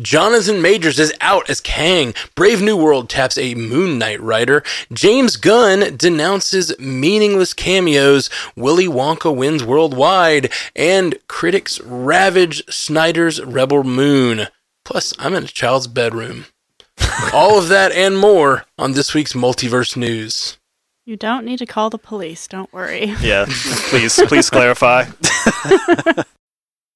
Jonathan Majors is out as Kang. Brave New World taps a Moon Knight writer. James Gunn denounces meaningless cameos. Willy Wonka wins worldwide. And critics ravage Snyder's Rebel Moon. Plus, I'm in a child's bedroom. All of that and more on this week's Multiverse News. You don't need to call the police, don't worry. Yeah, please, please clarify.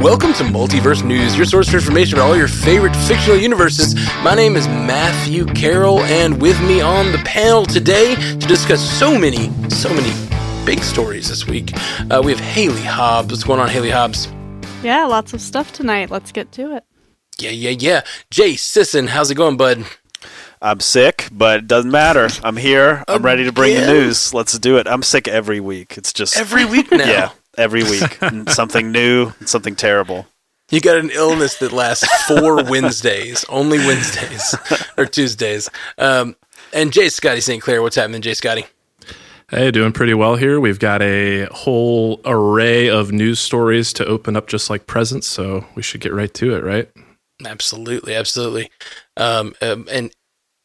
Welcome to Multiverse News, your source for information about all your favorite fictional universes. My name is Matthew Carroll, and with me on the panel today to discuss so many, so many big stories this week, uh, we have Haley Hobbs. What's going on, Haley Hobbs? Yeah, lots of stuff tonight. Let's get to it. Yeah, yeah, yeah. Jay Sisson, how's it going, bud? I'm sick, but it doesn't matter. I'm here. I'm ready to bring the news. Let's do it. I'm sick every week. It's just Every week now. yeah, every week something new, something terrible. You got an illness that lasts four Wednesdays, only Wednesdays or Tuesdays. Um, and Jay Scotty St. Clair, what's happening, Jay Scotty? Hey, doing pretty well here. We've got a whole array of news stories to open up just like presents, so we should get right to it, right? Absolutely, absolutely. Um, um, and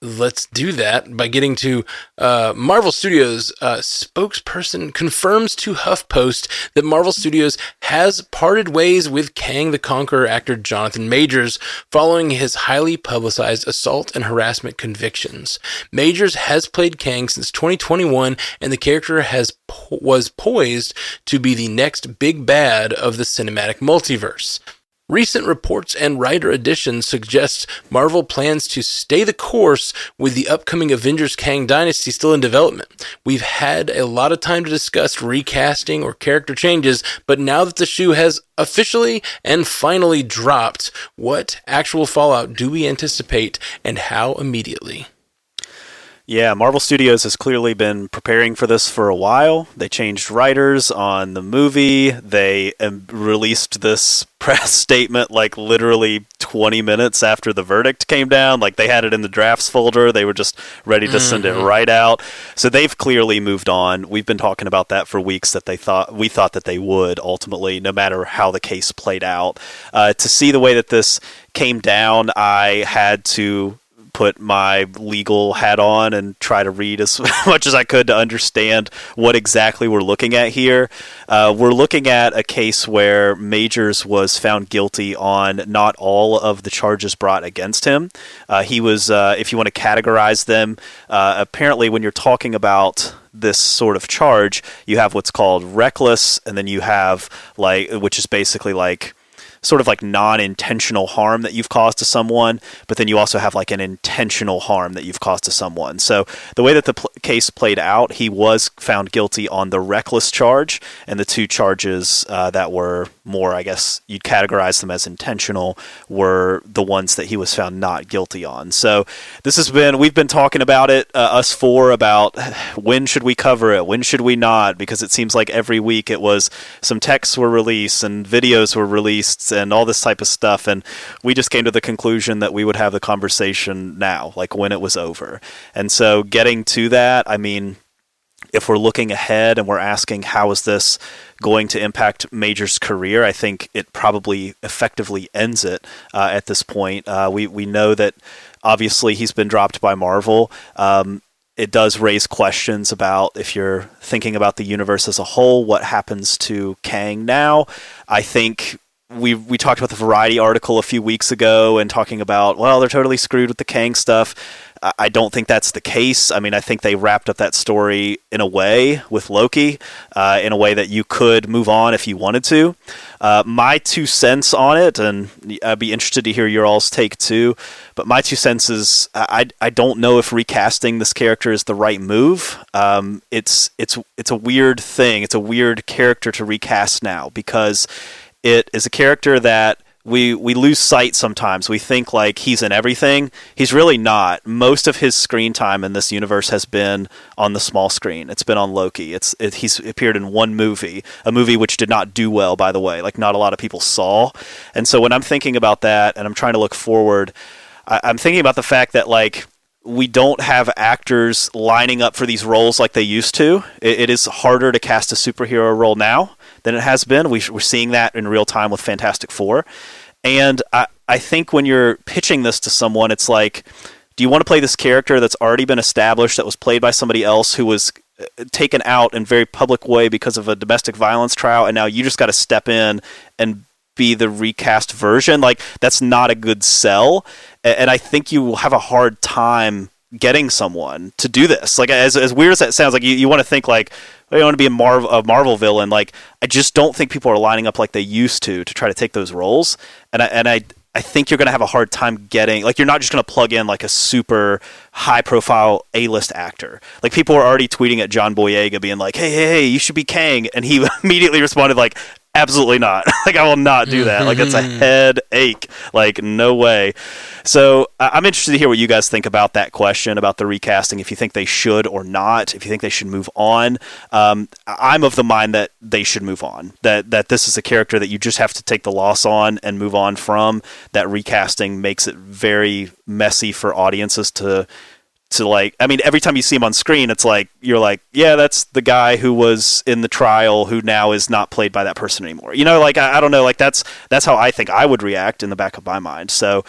let's do that by getting to uh, Marvel Studios uh, spokesperson confirms to HuffPost that Marvel Studios has parted ways with Kang the Conqueror actor Jonathan Majors following his highly publicized assault and harassment convictions. Majors has played Kang since 2021, and the character has po- was poised to be the next big bad of the cinematic multiverse. Recent reports and writer additions suggest Marvel plans to stay the course with the upcoming Avengers Kang Dynasty still in development. We've had a lot of time to discuss recasting or character changes, but now that the shoe has officially and finally dropped, what actual fallout do we anticipate and how immediately? Yeah, Marvel Studios has clearly been preparing for this for a while. They changed writers on the movie. They um, released this press statement like literally 20 minutes after the verdict came down. Like they had it in the drafts folder. They were just ready to send it right out. So they've clearly moved on. We've been talking about that for weeks that they thought we thought that they would ultimately, no matter how the case played out. Uh, to see the way that this came down, I had to put my legal hat on and try to read as much as I could to understand what exactly we're looking at here. Uh, we're looking at a case where Majors was found guilty on not all of the charges brought against him. Uh, he was, uh, if you want to categorize them, uh, apparently when you're talking about this sort of charge, you have what's called reckless, and then you have like, which is basically like sort of like non-intentional harm that you've caused to someone, but then you also have like an intentional harm that you've caused to someone. So the way that the pl- case played out, he was found guilty on the reckless charge, and the two charges uh, that were more, I guess you'd categorize them as intentional, were the ones that he was found not guilty on. So this has been we've been talking about it, uh, us four, about when should we cover it, when should we not, because it seems like every week it was some texts were released and videos were released and all this type of stuff, and we just came to the conclusion that we would have the conversation now, like when it was over. And so getting to that, I mean, if we're looking ahead and we're asking how is this going to impact Major's career, I think it probably effectively ends it uh, at this point. Uh, we we know that obviously he's been dropped by Marvel. Um, it does raise questions about if you're thinking about the universe as a whole, what happens to Kang now. I think we we talked about the Variety article a few weeks ago and talking about well they're totally screwed with the Kang stuff. I don't think that's the case. I mean, I think they wrapped up that story in a way with Loki, uh, in a way that you could move on if you wanted to. Uh, my two cents on it, and I'd be interested to hear your all's take too. But my two cents is I, I don't know if recasting this character is the right move. Um, it's it's it's a weird thing. It's a weird character to recast now because it is a character that we we lose sight sometimes. We think like he's in everything. He's really not. Most of his screen time in this universe has been on the small screen. It's been on Loki. It's it, he's appeared in one movie, a movie which did not do well, by the way. Like not a lot of people saw. And so when I'm thinking about that, and I'm trying to look forward, I, I'm thinking about the fact that like we don't have actors lining up for these roles like they used to. It, it is harder to cast a superhero role now than it has been. We, are seeing that in real time with Fantastic Four. And I, I think when you're pitching this to someone, it's like, do you want to play this character that's already been established, that was played by somebody else who was uh, taken out in very public way because of a domestic violence trial, and now you just got to step in and be the recast version? Like, that's not a good sell. And I think you will have a hard time getting someone to do this. Like as as weird as that sounds, like you, you want to think like you want to be a Marvel a Marvel villain. Like I just don't think people are lining up like they used to to try to take those roles. And I and I I think you're going to have a hard time getting like you're not just going to plug in like a super high profile A-list actor. Like people were already tweeting at John Boyega being like, "Hey, hey, hey, you should be Kang." And he immediately responded like, absolutely not. like I will not do that. Like it's a mm-hmm. headache. Like no way. So I'm interested to hear what you guys think about that question about the recasting. If you think they should or not. If you think they should move on. Um, I'm of the mind that they should move on. That that this is a character that you just have to take the loss on and move on from. That recasting makes it very messy for audiences to to like I mean every time you see him on screen it's like you're like yeah that's the guy who was in the trial who now is not played by that person anymore. You know like I, I don't know like that's that's how I think I would react in the back of my mind. So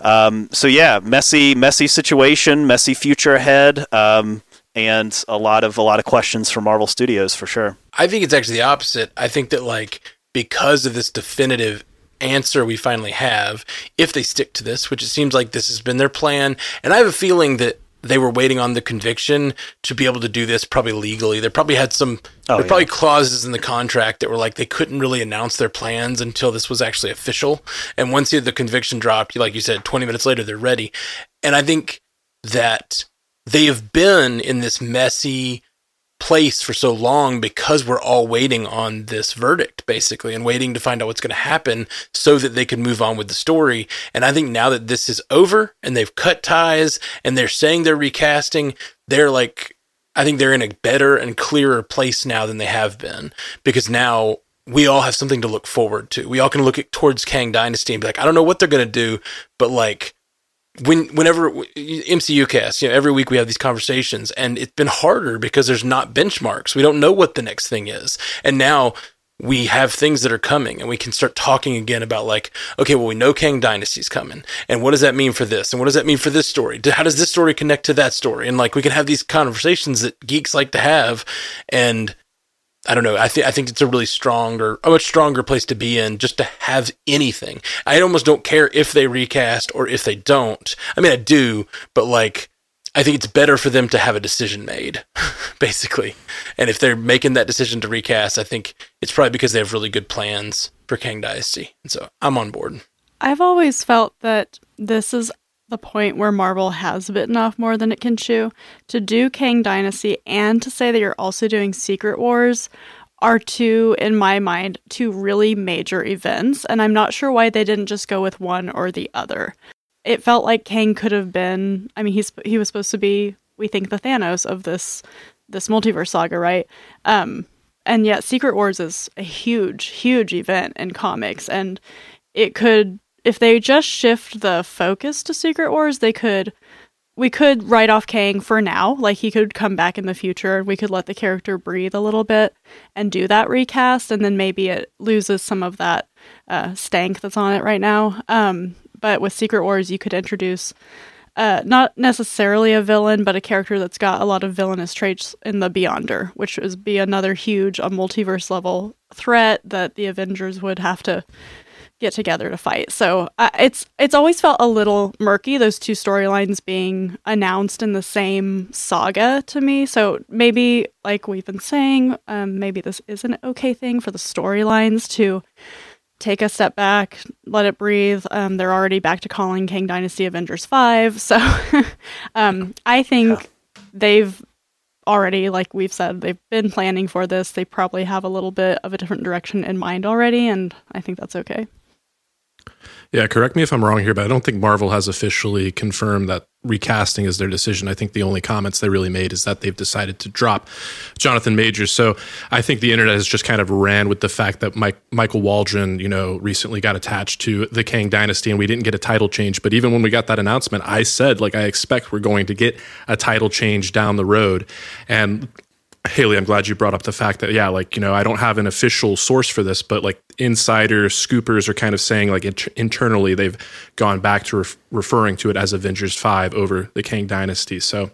um, so yeah messy messy situation messy future ahead um, and a lot of a lot of questions for Marvel Studios for sure. I think it's actually the opposite. I think that like because of this definitive answer we finally have if they stick to this, which it seems like this has been their plan. And I have a feeling that they were waiting on the conviction to be able to do this probably legally. They probably had some oh, there probably clauses in the contract that were like they couldn't really announce their plans until this was actually official. And once the conviction dropped, like you said, 20 minutes later they're ready. And I think that they have been in this messy place for so long because we're all waiting on this verdict basically and waiting to find out what's going to happen so that they can move on with the story. And i think now that this is over and they've cut ties and they're saying they're recasting they're like i think they're in a better and clearer place now than they have been. Because now we all have something to look forward to. We all can look at towards kang dynasty and be like i don't know what they're going to do but like when whenever MCU cast, you know, every week we have these conversations, and it's been harder because there's not benchmarks. We don't know what the next thing is, and now we have things that are coming, and we can start talking again about like, okay, well, we know Kang Dynasty's coming, and what does that mean for this, and what does that mean for this story? How does this story connect to that story? And like, we can have these conversations that geeks like to have, and I don't know. I think I think it's a really stronger, a much stronger place to be in just to have anything. I almost don't care if they recast or if they don't. I mean, I do, but like, I think it's better for them to have a decision made, basically. And if they're making that decision to recast, I think it's probably because they have really good plans for Kang Dynasty, and so I'm on board. I've always felt that this is the point where Marvel has bitten off more than it can chew. To do Kang Dynasty and to say that you're also doing Secret Wars are two, in my mind, two really major events, and I'm not sure why they didn't just go with one or the other. It felt like Kang could have been. I mean, he's he was supposed to be. We think the Thanos of this this multiverse saga, right? Um, and yet, Secret Wars is a huge, huge event in comics, and it could if they just shift the focus to Secret Wars, they could we could write off Kang for now. Like he could come back in the future and we could let the character breathe a little bit and do that recast and then maybe it loses some of that uh, stank that's on it right now. Um, but with Secret Wars you could introduce uh, not necessarily a villain, but a character that's got a lot of villainous traits in the Beyonder, which would be another huge, a multiverse level threat that the Avengers would have to get together to fight. So uh, it's it's always felt a little murky those two storylines being announced in the same saga to me. So maybe like we've been saying, um, maybe this is an okay thing for the storylines to take a step back, let it breathe. Um, they're already back to calling Kang Dynasty Avengers 5. So um, I think yeah. they've already, like we've said, they've been planning for this. They probably have a little bit of a different direction in mind already, and I think that's okay. Yeah, correct me if I'm wrong here, but I don't think Marvel has officially confirmed that recasting is their decision. I think the only comments they really made is that they've decided to drop Jonathan Majors. So I think the internet has just kind of ran with the fact that Mike, Michael Waldron, you know, recently got attached to the Kang Dynasty and we didn't get a title change. But even when we got that announcement, I said, like, I expect we're going to get a title change down the road. And Haley, I'm glad you brought up the fact that, yeah, like, you know, I don't have an official source for this, but like insider scoopers are kind of saying, like, int- internally, they've gone back to ref- referring to it as Avengers 5 over the Kang Dynasty. So,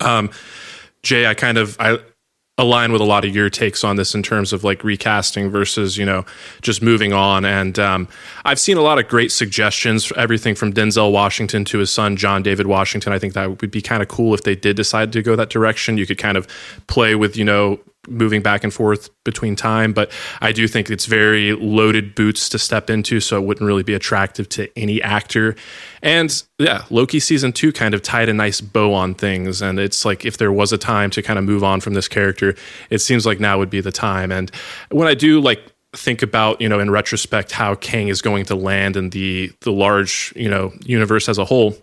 um, Jay, I kind of, I, align with a lot of your takes on this in terms of like recasting versus you know just moving on. And um, i've seen a lot of great suggestions everything from denzel washington to his son john david washington. I think that would be kind of cool if they did decide to go that direction. You could kind of play with you know moving back and forth between time. But I do think it's very loaded boots to step into, so it wouldn't really be attractive to any actor. And yeah, Loki season two kind of tied a nice bow on things. And it's like if there was a time to kind of move on from this character, it seems like now would be the time. And when I do like think about you know in retrospect how Kang is going to land in the the large you know universe as a whole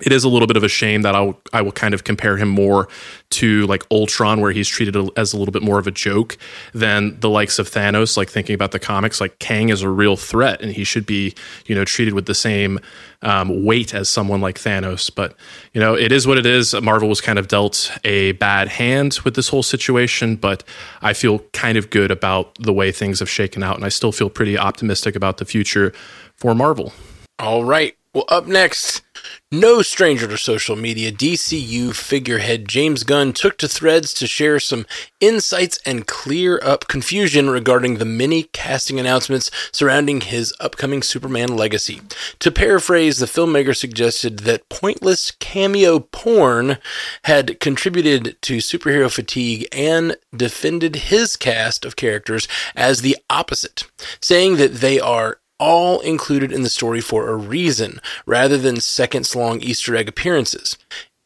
it is a little bit of a shame that I'll, I will kind of compare him more to like Ultron, where he's treated as a little bit more of a joke than the likes of Thanos. Like thinking about the comics, like Kang is a real threat, and he should be, you know, treated with the same um, weight as someone like Thanos. But you know, it is what it is. Marvel was kind of dealt a bad hand with this whole situation, but I feel kind of good about the way things have shaken out, and I still feel pretty optimistic about the future for Marvel. All right. Well, up next, no stranger to social media, DCU figurehead James Gunn took to threads to share some insights and clear up confusion regarding the many casting announcements surrounding his upcoming Superman legacy. To paraphrase, the filmmaker suggested that pointless cameo porn had contributed to superhero fatigue and defended his cast of characters as the opposite, saying that they are all included in the story for a reason, rather than seconds long Easter egg appearances.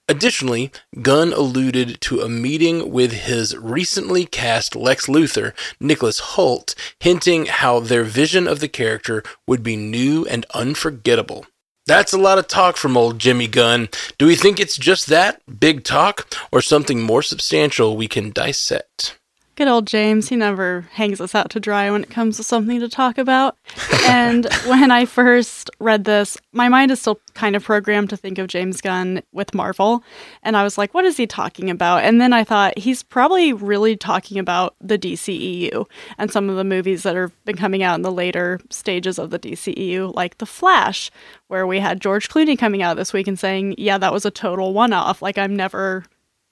Additionally, Gunn alluded to a meeting with his recently cast Lex Luthor, Nicholas Hoult, hinting how their vision of the character would be new and unforgettable. That's a lot of talk from old Jimmy Gunn. Do we think it's just that, big talk, or something more substantial we can dissect? Good old James, he never hangs us out to dry when it comes to something to talk about. and when I first read this, my mind is still kind of programmed to think of James Gunn with Marvel. And I was like, what is he talking about? And then I thought, he's probably really talking about the DCEU and some of the movies that have been coming out in the later stages of the DCEU, like The Flash, where we had George Clooney coming out this week and saying, yeah, that was a total one off. Like, I'm never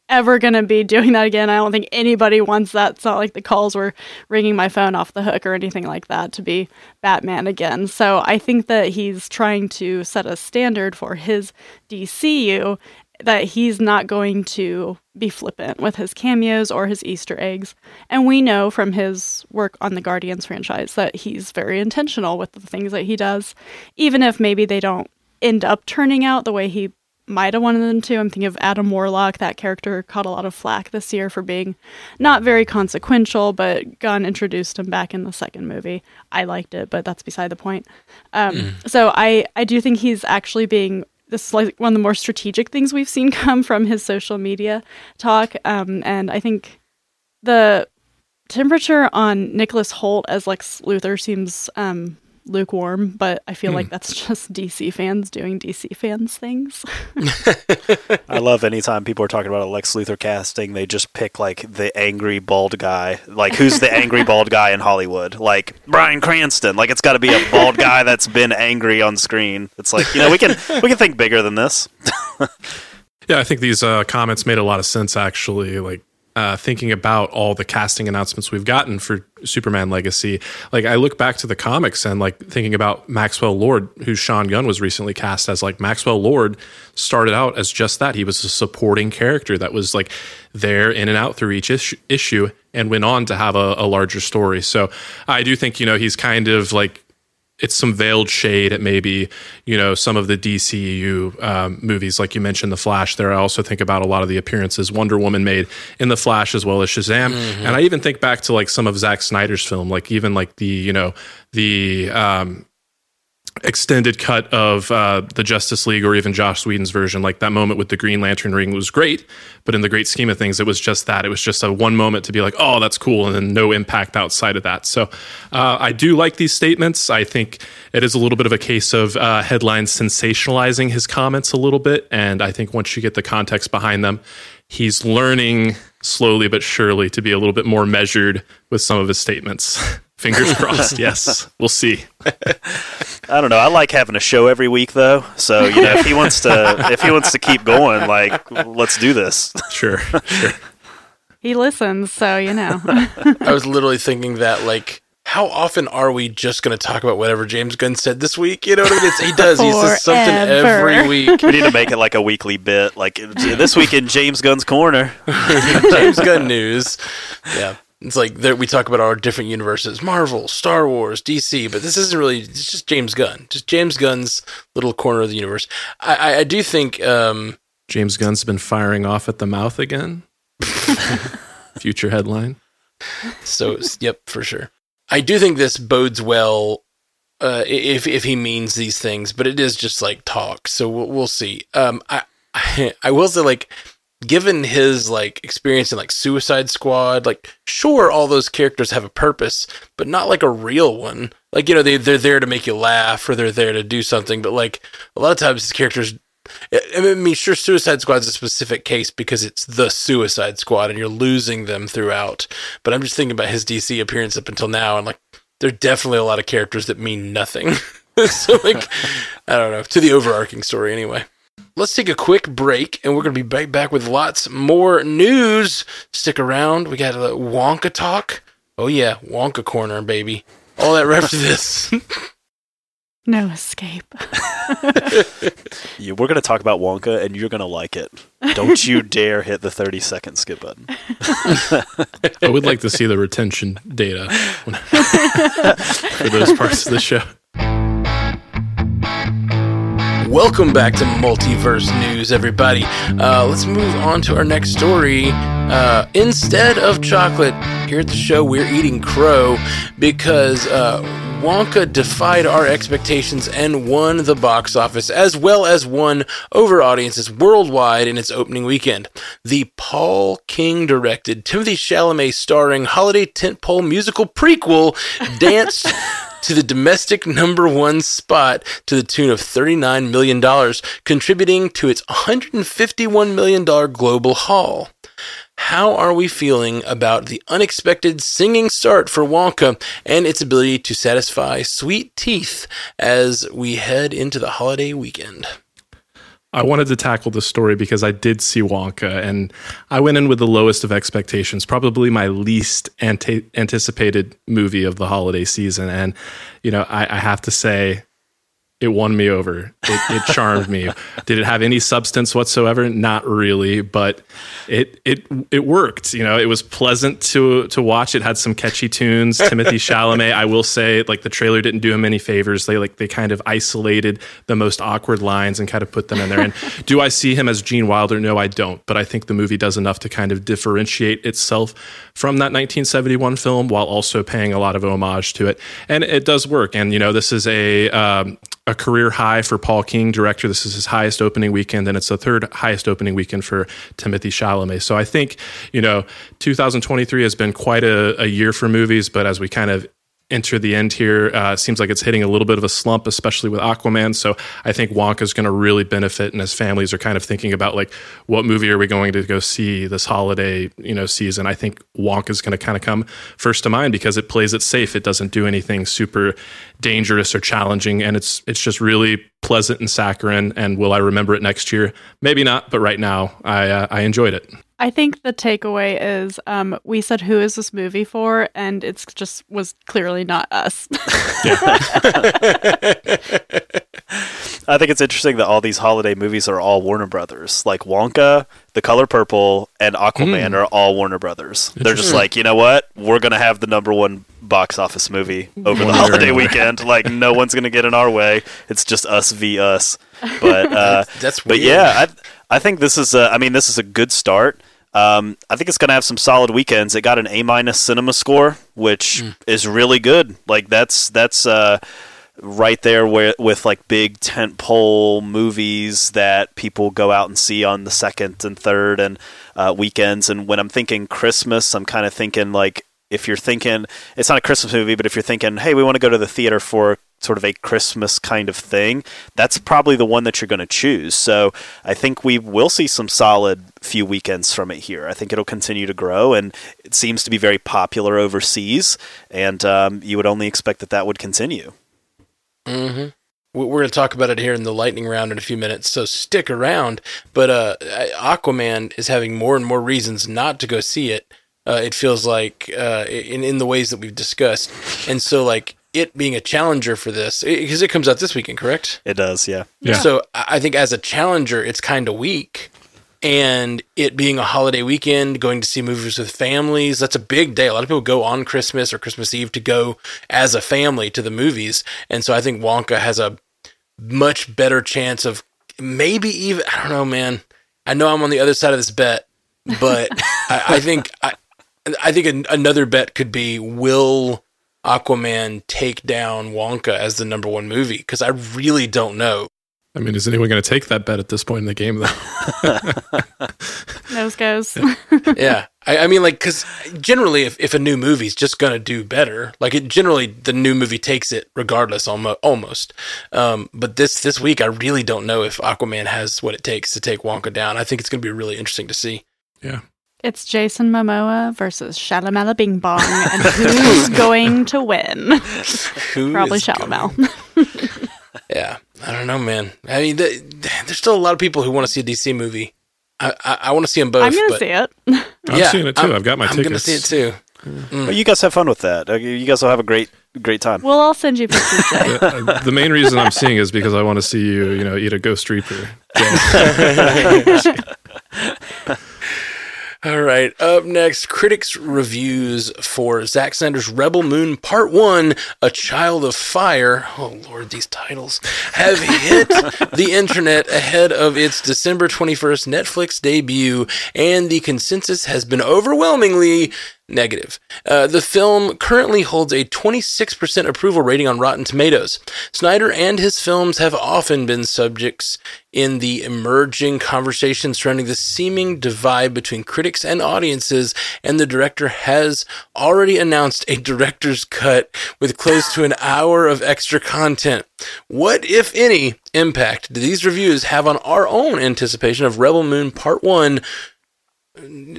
ever going to be doing that again. I don't think anybody wants that. It's not like the calls were ringing my phone off the hook or anything like that to be Batman again. So I think that he's trying to set a standard for his DCU that he's not going to be flippant with his cameos or his Easter eggs. And we know from his work on the Guardians franchise that he's very intentional with the things that he does, even if maybe they don't end up turning out the way he might have wanted them to. I'm thinking of Adam Warlock. That character caught a lot of flack this year for being not very consequential, but Gunn introduced him back in the second movie. I liked it, but that's beside the point. Um, mm. So I, I do think he's actually being this is like one of the more strategic things we've seen come from his social media talk. Um, and I think the temperature on Nicholas Hoult as Lex Luthor seems um, lukewarm, but I feel like that's just DC fans doing DC fans things. I love anytime people are talking about a Lex Luthor casting, they just pick like the angry bald guy. Like who's the angry bald guy in Hollywood? Like Bryan Cranston. Like it's got to be a bald guy that's been angry on screen. It's like you know we can we can think bigger than this. Yeah, I think these uh, comments made a lot of sense actually. Like uh, thinking about all the casting announcements we've gotten for Superman Legacy, like I look back to the comics and like thinking about Maxwell Lord, who Sean Gunn was recently cast as. Like Maxwell Lord started out as just that; he was a supporting character that was like there in and out through each issue, issue and went on to have a, a larger story. So I do think you know he's kind of like it's some veiled shade at maybe you know some of the DCU um, movies, like you mentioned, The Flash. There, I also think about a lot of the appearances Wonder Woman made in The Flash as well as Shazam, mm-hmm. and I even think back to like some of Zack Snyder's film, like even like the you know the um, extended cut of uh, the Justice League or even Joss Whedon's version, like that moment with the Green Lantern ring was great, but in the great scheme of things, it was just that. It was just a one moment to be like, oh, that's cool, and then no impact outside of that. So uh, I do like these statements. I think it is a little bit of a case of uh, headlines sensationalizing his comments a little bit, and I think once you get the context behind them, he's learning slowly but surely to be a little bit more measured with some of his statements. Fingers crossed. yes, we'll see. I don't know. I like having a show every week, though. So you know, if he wants to, if he wants to keep going, like let's do this. Sure, sure. He listens, so you know. I was literally thinking that, like, how often are we just going to talk about whatever James Gunn said this week? You know what I mean? It's, he does. He says something every week. We need to make it like a weekly bit, like this week in James Gunn's corner. James Gunn news. Yeah. It's like there, we talk about our different universes: Marvel, Star Wars, DC. But this isn't really. It's just James Gunn, just James Gunn's little corner of the universe. I, I, I do think um, James Gunn's been firing off at the mouth again. Future headline. So, yep, for sure. I do think this bodes well uh, if if he means these things, but it is just like talk. So we'll, we'll see. Um, I, I I will say like given his like experience in like Suicide Squad, like sure all those characters have a purpose, but not like a real one. Like you know they they're there to make you laugh or they're there to do something, but like a lot of times these characters. I mean, sure, Suicide Squad's a specific case because it's the Suicide Squad and you're losing them throughout. But I'm just thinking about his DC appearance up until now, and like, there are definitely a lot of characters that mean nothing. so, like, I don't know, to the overarching story anyway. Let's take a quick break and we're going to be right back with lots more news. Stick around. We got a Wonka talk. Oh, yeah, Wonka corner, baby. All that right after this. no escape. yeah, we're going to talk about Wonka and you're going to like it. Don't you dare hit the 30 second skip button. I would like to see the retention data for those parts of the show. Welcome back to Multiverse News, everybody. Uh, let's move on to our next story. Uh, instead of chocolate, here at the show, we're eating crow because uh, Wonka defied our expectations and won the box office, as well as won over audiences worldwide in its opening weekend. The Paul King directed, Timothy Chalamet starring holiday tentpole musical prequel danced to the domestic number one spot to the tune of $39 million, contributing to its $151 million global haul. How are we feeling about the unexpected singing start for Wonka and its ability to satisfy sweet teeth as we head into the holiday weekend? I wanted to tackle this story because I did see Wonka and I went in with the lowest of expectations, probably my least ante- anticipated movie of the holiday season. And, you know, I, I have to say, it won me over. It, it charmed me. Did it have any substance whatsoever? Not really, but it it it worked. You know, it was pleasant to to watch. It had some catchy tunes. Timothy Chalamet, I will say, like the trailer didn't do him any favors. They like they kind of isolated the most awkward lines and kind of put them in there. And do I see him as Gene Wilder? No, I don't. But I think the movie does enough to kind of differentiate itself from that 1971 film while also paying a lot of homage to it. And it does work. And you know, this is a um, a career high for Paul King, director. This is his highest opening weekend, and it's the third highest opening weekend for Timothy Chalamet. So I think, you know, 2023 has been quite a, a year for movies, but as we kind of enter the end here. Uh, seems like it's hitting a little bit of a slump, especially with Aquaman. So I think Wonka's going to really benefit, and as families are kind of thinking about like what movie are we going to go see this holiday, you know, season, I think Wonka's going to kind of come first to mind because it plays it safe. It doesn't do anything super dangerous or challenging, and it's it's just really pleasant and saccharine. And will I remember it next year? Maybe not, but right now I uh, I enjoyed it. I think the takeaway is um, we said, Who is this movie for? And it's just was clearly not us. I think it's interesting that all these holiday movies are all Warner Brothers. Like Wonka, The Color Purple, and Aquaman Mm. are all Warner Brothers. They're just like, you know what? We're going to have the number one box office movie over the One way or holiday weekend. Like, no one's going to get in our way. It's just us v us. But, uh, That's but yeah, I, I think this is a, I mean, this is a good start. Um, I think it's going to have some solid weekends. It got an A minus cinema score, which Hmm. is really good. Like that's that's uh, right there where, with like big tent pole movies that people go out and see on the second and third and uh, weekends. And when I'm thinking Christmas, I'm kind of thinking like if you're thinking it's not a Christmas movie, but if you're thinking, hey, we want to go to the theater for sort of a Christmas kind of thing, that's probably the one that you're going to choose. So I think we will see some solid few weekends from it here. I think it'll continue to grow, and it seems to be very popular overseas, and um, you would only expect that that would continue. Mm-hmm. We're going to talk about it here in the lightning round in a few minutes, so stick around. But uh, Aquaman is having more and more reasons not to go see it. Uh, it feels like uh, in in the ways that we've discussed, and so like it being a challenger for this because it comes out this weekend, correct? It does, yeah. Yeah. So I I think as a challenger, it's kind of weak. And it being a holiday weekend, going to see movies with families, that's a big day. A lot of people go on Christmas or Christmas Eve to go as a family to the movies. And so I think Wonka has a much better chance of maybe even, I don't know, man. I know I'm on the other side of this bet, but I, I think, I, I think an, another bet could be will Aquaman take down Wonka as the number one movie? Because I really don't know. I mean, is anyone going to take that bet at this point in the game, though? Nose goes. yeah I, I mean like because generally if, if a new movie's just gonna do better like it generally the new movie takes it regardless almost almost um, but this this week i really don't know if aquaman has what it takes to take wonka down i think it's gonna be really interesting to see yeah. It's Jason Momoa versus Shalamala Bing Bong, and who's going to win? Who Probably is Shalamel. yeah i don't know man i mean the, there's still a lot of people who want to see a dc movie i i, I want to see them both I'm going to see it. I'm yeah, seeing it too. I'm- I've got my tickets. i'm gonna see it too Well, you guys have fun with that. Uh, You guys will have a great, great time. Well, I'll send you pictures. Jay. Uh, the main reason I'm seeing is because I want to see you, you know, eat a ghost reaper. All right. Up next, critics' reviews for Zack Snyder's Rebel Moon Part 1, A Child of Fire. Oh, Lord, these titles have hit the internet ahead of its December 21st Netflix debut, and the consensus has been overwhelmingly negative. Uh, the film currently holds a 26% approval rating on Rotten Tomatoes. Snyder and his films have often been subjects in the emerging conversation surrounding the seeming divide between critics and audiences, and the director has already announced a director's cut with close to an hour of extra content. What, if any, impact do these reviews have on our own anticipation of Rebel Moon Part 1,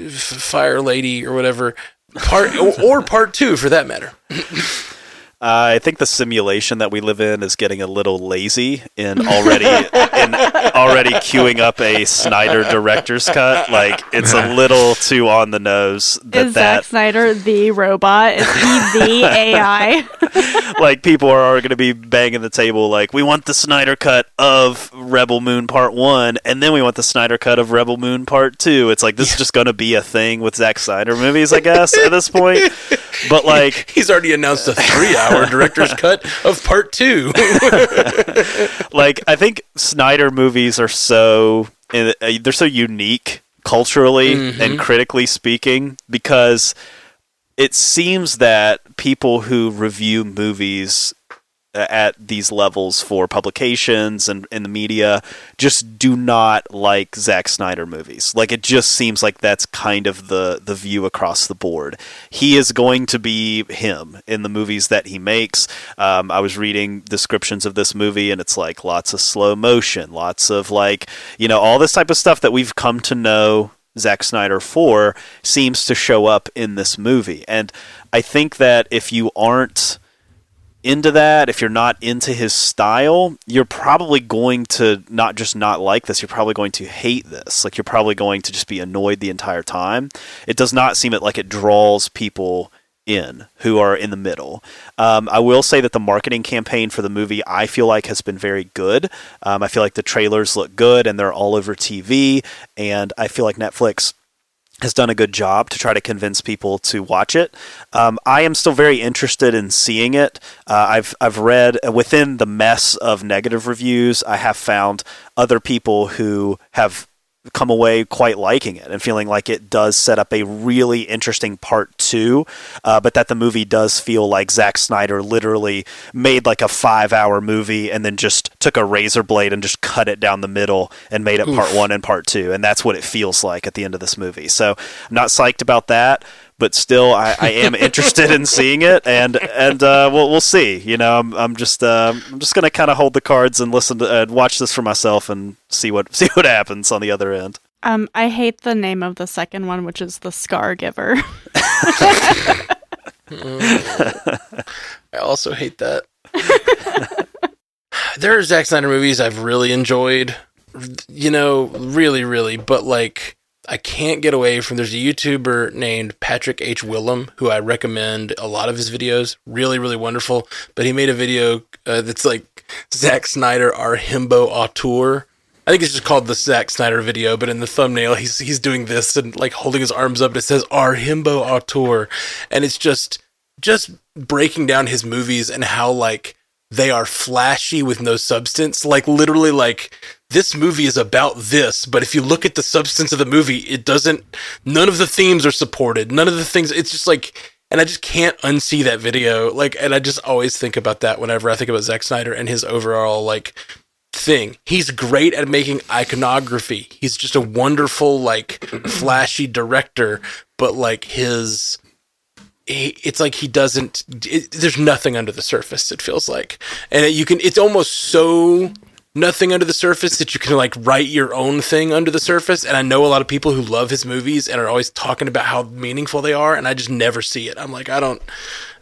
Fire Lady, or whatever? Part or, or part two, for that matter. Uh, I think the simulation that we live in is getting a little lazy in already in already queuing up a Snyder director's cut. Like it's a little too on the nose that Is that Zack Snyder the robot? Is he the AI? like people are going to be banging the table like we want the Snyder cut of Rebel Moon Part 1 and then we want the Snyder cut of Rebel Moon Part 2. It's like this is just going to be a thing with Zack Snyder movies I guess at this point. But like He's already announced a three-hour director's cut of part two. like I think Snyder movies are so uh, they're so unique culturally Mm-hmm. and critically speaking because it seems that people who review movies at these levels for publications and in the media just do not like Zack Snyder movies. Like it just seems like that's kind of the the view across the board. He is going to be him in the movies that he makes. Um, I was reading descriptions of this movie and it's like lots of slow motion, lots of like you know all this type of stuff that we've come to know Zack Snyder for seems to show up in this movie. And I think that if you aren't into that, if you're not into his style, you're probably going to not just not like this, you're probably going to hate this. Like you're probably going to just be annoyed the entire time. It does not seem it like it draws people in who are in the middle. Um, I will say that the marketing campaign for the movie I feel like has been very good. Um, I feel like the trailers look good and they're all over TV, and I feel like Netflix has done a good job to try to convince people to watch it. Um, I am still very interested in seeing it. Uh, I've I've read within the mess of negative reviews, I have found other people who have come away quite liking it and feeling like it does set up a really interesting part two, uh, but that the movie does feel like Zack Snyder literally made like a five hour movie and then just took a razor blade and just cut it down the middle and made it Oof. part one and part two. And that's what it feels like at the end of this movie. So I'm not psyched about that but still, I, I am interested in seeing it, and and uh, we'll we'll see. You know, I'm I'm just uh, I'm just gonna kind of hold the cards and listen to uh, watch this for myself and see what see what happens on the other end. Um, I hate the name of the second one, which is the Scar Giver. I also hate that. there are Zack Snyder movies I've really enjoyed. You know, really, really, but like I can't get away from there's a YouTuber named Patrick H. Willems who I recommend a lot of his videos. Really, really wonderful. But he made a video uh, that's like Zack Snyder, our himbo auteur. I think it's just called the Zack Snyder video, but in the thumbnail he's he's doing this and like holding his arms up and it says our himbo auteur. And it's just just breaking down his movies and how like they are flashy with no substance. Like literally like this movie is about this, but if you look at the substance of the movie, it doesn't, none of the themes are supported. None of the things, it's just like, and I just can't unsee that video. Like, and I just always think about that whenever I think about Zack Snyder and his overall, like, thing. He's great at making iconography. He's just a wonderful, like, flashy director, but like his, it's like he doesn't it, there's nothing under the surface it feels like and you can it's almost so nothing under the surface that you can like write your own thing under the surface. And I know a lot of people who love his movies and are always talking about how meaningful they are, and I just never see it. I'm like, I don't,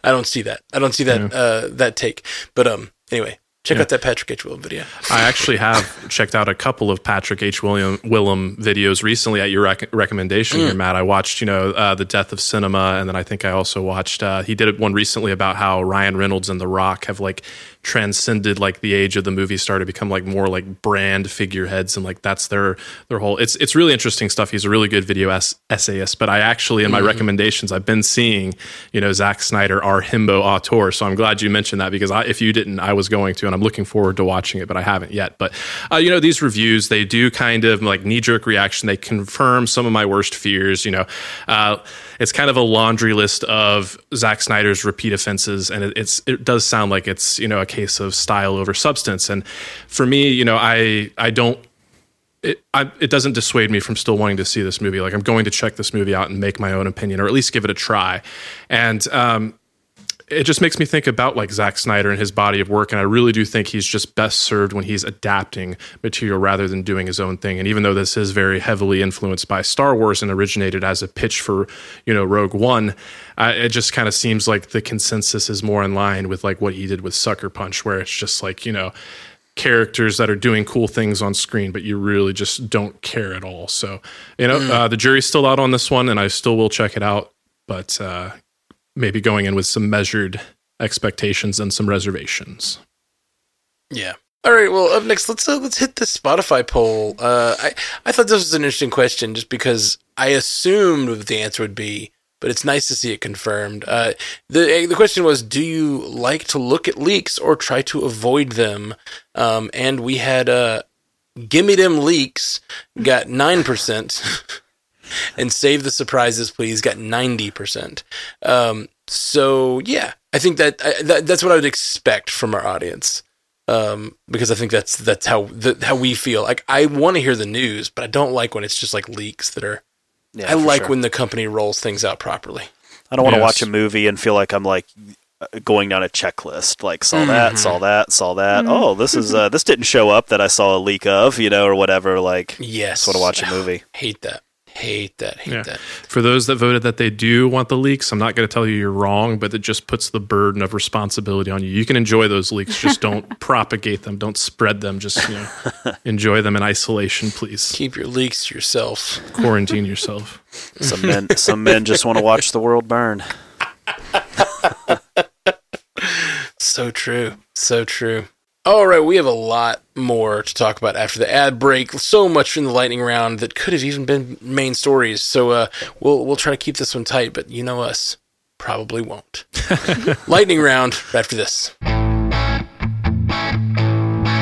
I don't see that. I don't see that yeah. uh, that take. But um, anyway, Check yeah. out that Patrick H. Willems video. I actually have checked out a couple of Patrick H. William Willems videos recently at your rec- recommendation mm. here, Matt. I watched, you know, uh, the Death of Cinema, and then I think I also watched. Uh, he did one recently about how Ryan Reynolds and The Rock have like transcended like the age of the movie star to become like more like brand figureheads and like that's their their whole it's it's really interesting stuff. He's a really good video es- essayist but i actually in my mm-hmm. recommendations i've been seeing you know Zack Snyder our himbo auteur. So i'm glad you mentioned that because I, if you didn't i was going to and i'm looking forward to watching it but i haven't yet. But uh, you know these reviews they do kind of like knee-jerk reaction. They confirm some of my worst fears you know. Uh, it's kind of a laundry list of Zack Snyder's repeat offenses, and it, it's it does sound like it's you know a case of style over substance. And for me, you know, I I don't it, I, it doesn't dissuade me from still wanting to see this movie. Like I'm going to check this movie out and make my own opinion, or at least give it a try. And um, it just makes me think about like Zack Snyder and his body of work. And I really do think he's just best served when he's adapting material rather than doing his own thing. And even though this is very heavily influenced by Star Wars and originated as a pitch for, you know, Rogue One, uh, it just kind of seems like the consensus is more in line with like what he did with Sucker Punch, where it's just like, you know, characters that are doing cool things on screen, but you really just don't care at all. So, you know, mm. uh, the jury's still out on this one, and I still will check it out. But uh, maybe going in with some measured expectations and some reservations. Yeah. All right. Well, up next, let's uh, let's hit the Spotify poll. Uh, I I thought this was an interesting question, just because I assumed what the answer would be, but it's nice to see it confirmed. Uh, the the question was, do you like to look at leaks or try to avoid them? Um, and we had uh, gimme them leaks got nine percent. and save the surprises, please. Got ninety percent. Um, so yeah, I think that, I, that that's what I would expect from our audience. Um, because I think that's that's how the, how we feel. Like I want to hear the news, but I don't like when it's just like leaks that are. Yeah, I like sure. when the company rolls things out properly. I don't want to Yes. watch a movie and feel like I'm like going down a checklist. Like saw that, saw that, saw that. Oh, this is uh, this didn't show up that I saw a leak of, you know, or whatever. Like, Yes, just want to watch a movie. Hate that. Hate that. Hate Yeah. that. For those that voted that they do want the leaks, I'm not going to tell you you're wrong, but it just puts the burden of responsibility on you. You can enjoy those leaks, just don't propagate them, don't spread them. Just you know, enjoy them in isolation, please. Keep your leaks to yourself. Quarantine yourself. Some men, some men just want to watch the world burn. So true. So true. All right, we have a lot more to talk about after the ad break. So much in the lightning round that could have even been main stories. So uh, we'll we'll try to keep this one tight, but you know us, probably won't. lightning round after this.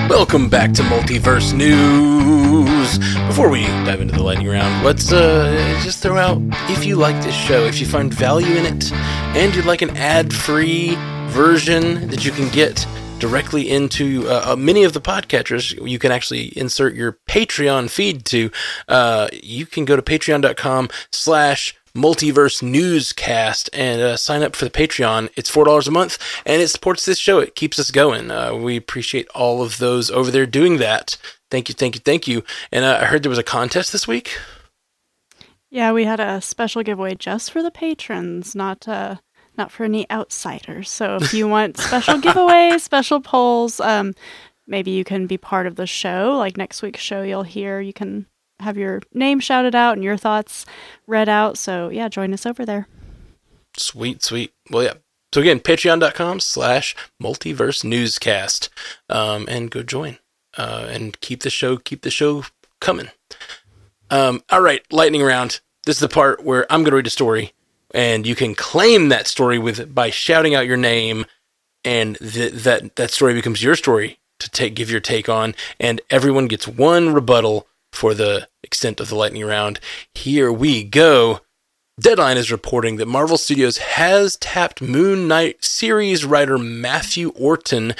Welcome back to Multiverse News. Before we dive into the lightning round, let's uh, just throw out if you like this show, if you find value in it, and you'd like an ad-free version that you can get directly into uh, uh, many of the podcatchers, you can actually insert your Patreon feed to. Uh, you can go to patreon.com slash multiverse newscast and uh, sign up for the patreon. It's four dollars a month and it supports this show. It keeps us going. Uh, we appreciate all of those over there doing that. Thank you thank you thank you. And uh, i heard there was a contest this week. Yeah, we had a special giveaway just for the patrons, not uh not for any outsiders. So if you want special giveaways, special polls, um maybe you can be part of the show. Like next week's show you'll hear you can have your name shouted out and your thoughts read out. So yeah, join us over there. Sweet, sweet. Well, yeah. So again, patreon.com slash multiverse newscast. Um, and go join. Uh, and keep the show, keep the show coming. Um, all right, lightning round. This is the part where I'm going to read a story and you can claim that story with by shouting out your name and th- that that story becomes your story to take give your take on and everyone gets one rebuttal for the extent of the lightning round. Here we go. Deadline is reporting that Marvel Studios has tapped Moon Knight series writer Matthew Orton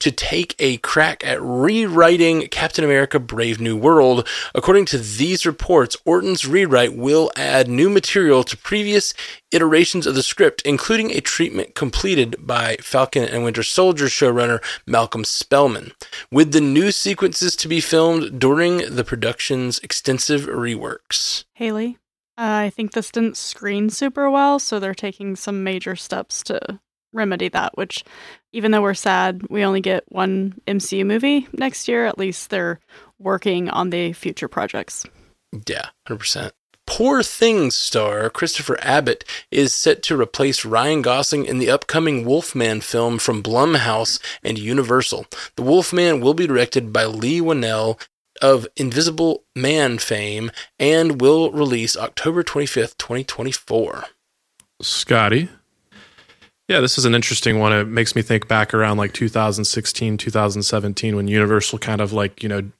to take a crack at rewriting Captain America Brave New World. According to these reports, Orton's rewrite will add new material to previous iterations of the script, including a treatment completed by Falcon and Winter Soldier showrunner Malcolm Spellman, with the new sequences to be filmed during the production's extensive reworks. Haley, uh, I think this didn't screen super well, so they're taking some major steps to remedy that, which even though we're sad we only get one MCU movie next year, at least they're working on the future projects. Yeah, 100%. Poor Things star Christopher Abbott is set to replace Ryan Gosling in the upcoming Wolfman film from Blumhouse and Universal. The Wolfman will be directed by Leigh Whannell of Invisible Man fame and will release October 25th, 2024. Scotty. Yeah, this is an interesting one. It makes me think back around like 2016, 2017 when Universal kind of like, you know,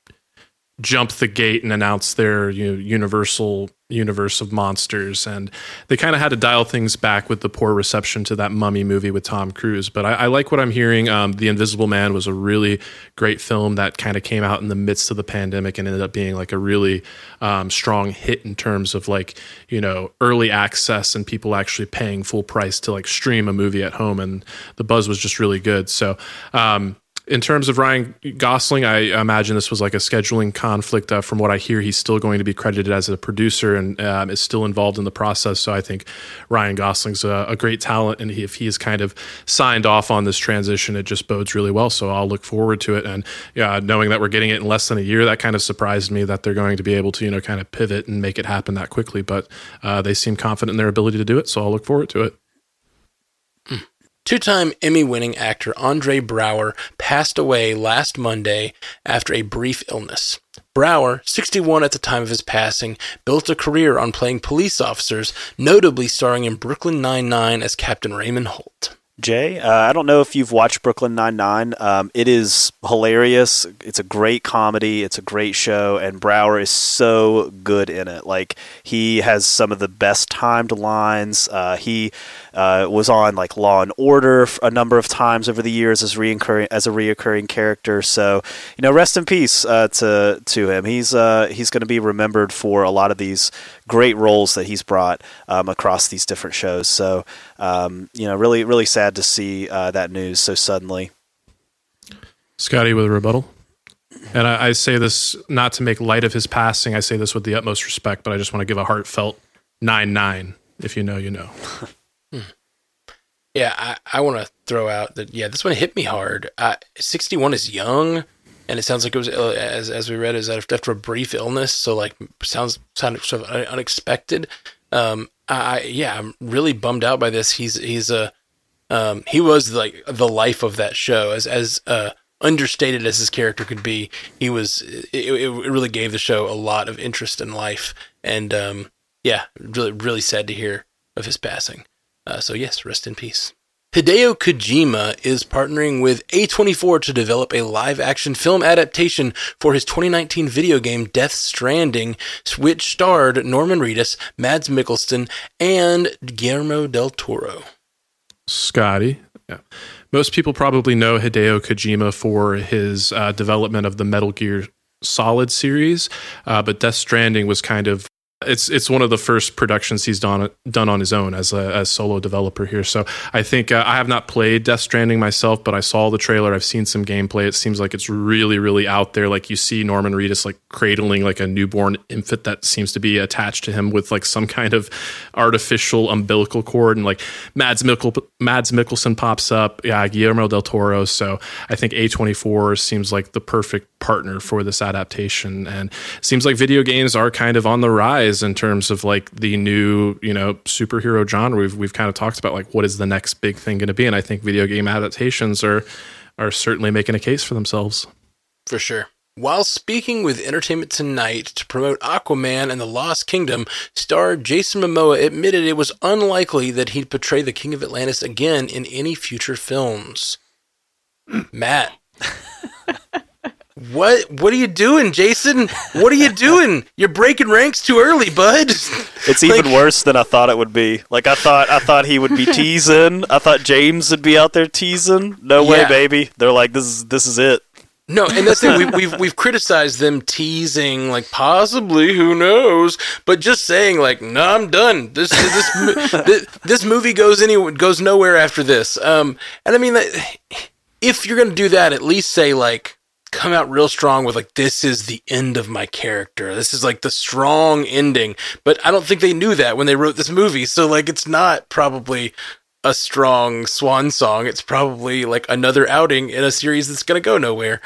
jumped the gate and announced their you know, Universal universe of monsters. And they kind of had to dial things back with the poor reception to that mummy movie with Tom Cruise. But I, I like what I'm hearing. Um, the Invisible Man was a really great film that kind of came out in the midst of the pandemic and ended up being like a really um, strong hit in terms of like, you know, early access and people actually paying full price to like stream a movie at home. And the buzz was just really good. So, um, in terms of Ryan Gosling, I imagine this was like a scheduling conflict. Uh, from what I hear, he's still going to be credited as a producer and um, is still involved in the process. So I think Ryan Gosling's a, a great talent, and he, if he is kind of signed off on this transition, it just bodes really well. So I'll look forward to it. And yeah, knowing that we're getting it in less than a year, that kind of surprised me that they're going to be able to you know kind of pivot and make it happen that quickly. But uh, they seem confident in their ability to do it, so I'll look forward to it. Two time Emmy winning actor Andre Braugher passed away last Monday after a brief illness. Braugher, 61 at the time of his passing, built a career on playing police officers, notably starring in Brooklyn Nine-Nine as Captain Raymond Holt. Jay, uh, I don't know if you've watched Brooklyn Nine Nine. Um, it is hilarious. It's a great comedy. It's a great show, and Braugher is so good in it. Like he has some of the best timed lines. Uh, he uh, was on like Law and Order a number of times over the years as reoccurring as a reoccurring character. So you know, rest in peace uh, to to him. He's uh, he's going to be remembered for a lot of these great roles that he's brought um, across these different shows. So um, you know, really really sad to see uh, that news so suddenly. Scotty with a rebuttal. And I, I, say this not to make light of his passing. I say this with the utmost respect, but I just want to give a heartfelt nine nine. If you know, you know. hmm. Yeah, I, I want to throw out that yeah, this one hit me hard. Uh, Sixty one is young, and it sounds like it was uh, as as we read is after a brief illness. So like sounds sounded sort of unexpected. Um, I yeah, I'm really bummed out by this. He's he's a um, he was like the life of that show as as uh, understated as his character could be. He was it, it really gave the show a lot of interest and life. And um, yeah, really really sad to hear of his passing. Uh, so yes, rest in peace. Hideo Kojima is partnering with A24 to develop a live action film adaptation for his 2019 video game Death Stranding, which starred Norman Reedus, Mads Mikkelsen, and Guillermo del Toro. Scotty. Yeah. Most people probably know Hideo Kojima for his uh, development of the Metal Gear Solid series, uh, but Death Stranding was kind of it's it's one of the first productions he's done done on his own as a as solo developer here. So I think uh, I have not played Death Stranding myself, but I saw the trailer. I've seen some gameplay. It seems like it's really really out there. Like you see Norman Reedus like cradling like a newborn infant that seems to be attached to him with like some kind of artificial umbilical cord, and like Mads Mikkel Mads Mikkelsen pops up. Yeah, Guillermo del Toro. So I think A twenty four seems like the perfect partner for this adaptation, and seems like video games are kind of on the rise in terms of like the new, you know, superhero genre. We've we've kind of talked about like what is the next big thing going to be, and I think video game adaptations are are certainly making a case for themselves. For sure. While speaking with Entertainment Tonight to promote Aquaman and the Lost Kingdom, star Jason Momoa admitted it was unlikely that he'd portray the King of Atlantis again in any future films. Matt. What what are you doing, Jason? What are you doing? You're breaking ranks too early, bud. It's even worse than I thought it would be. Like I thought I thought he would be teasing. I thought James would be out there teasing. No yeah. way, baby. They're like this is this is it. No, and that's the thing. We, we've we've criticized them teasing, like possibly, who knows? But just saying, like, no, I'm done. This this this, this movie goes any goes nowhere after this. Um, and I mean, if you're gonna do that, at least say like, come out real strong with like this is the end of my character. This is like the strong ending. But I don't think they knew that when they wrote this movie. So like it's not probably a strong swan song. It's probably like another outing in a series that's going to go nowhere.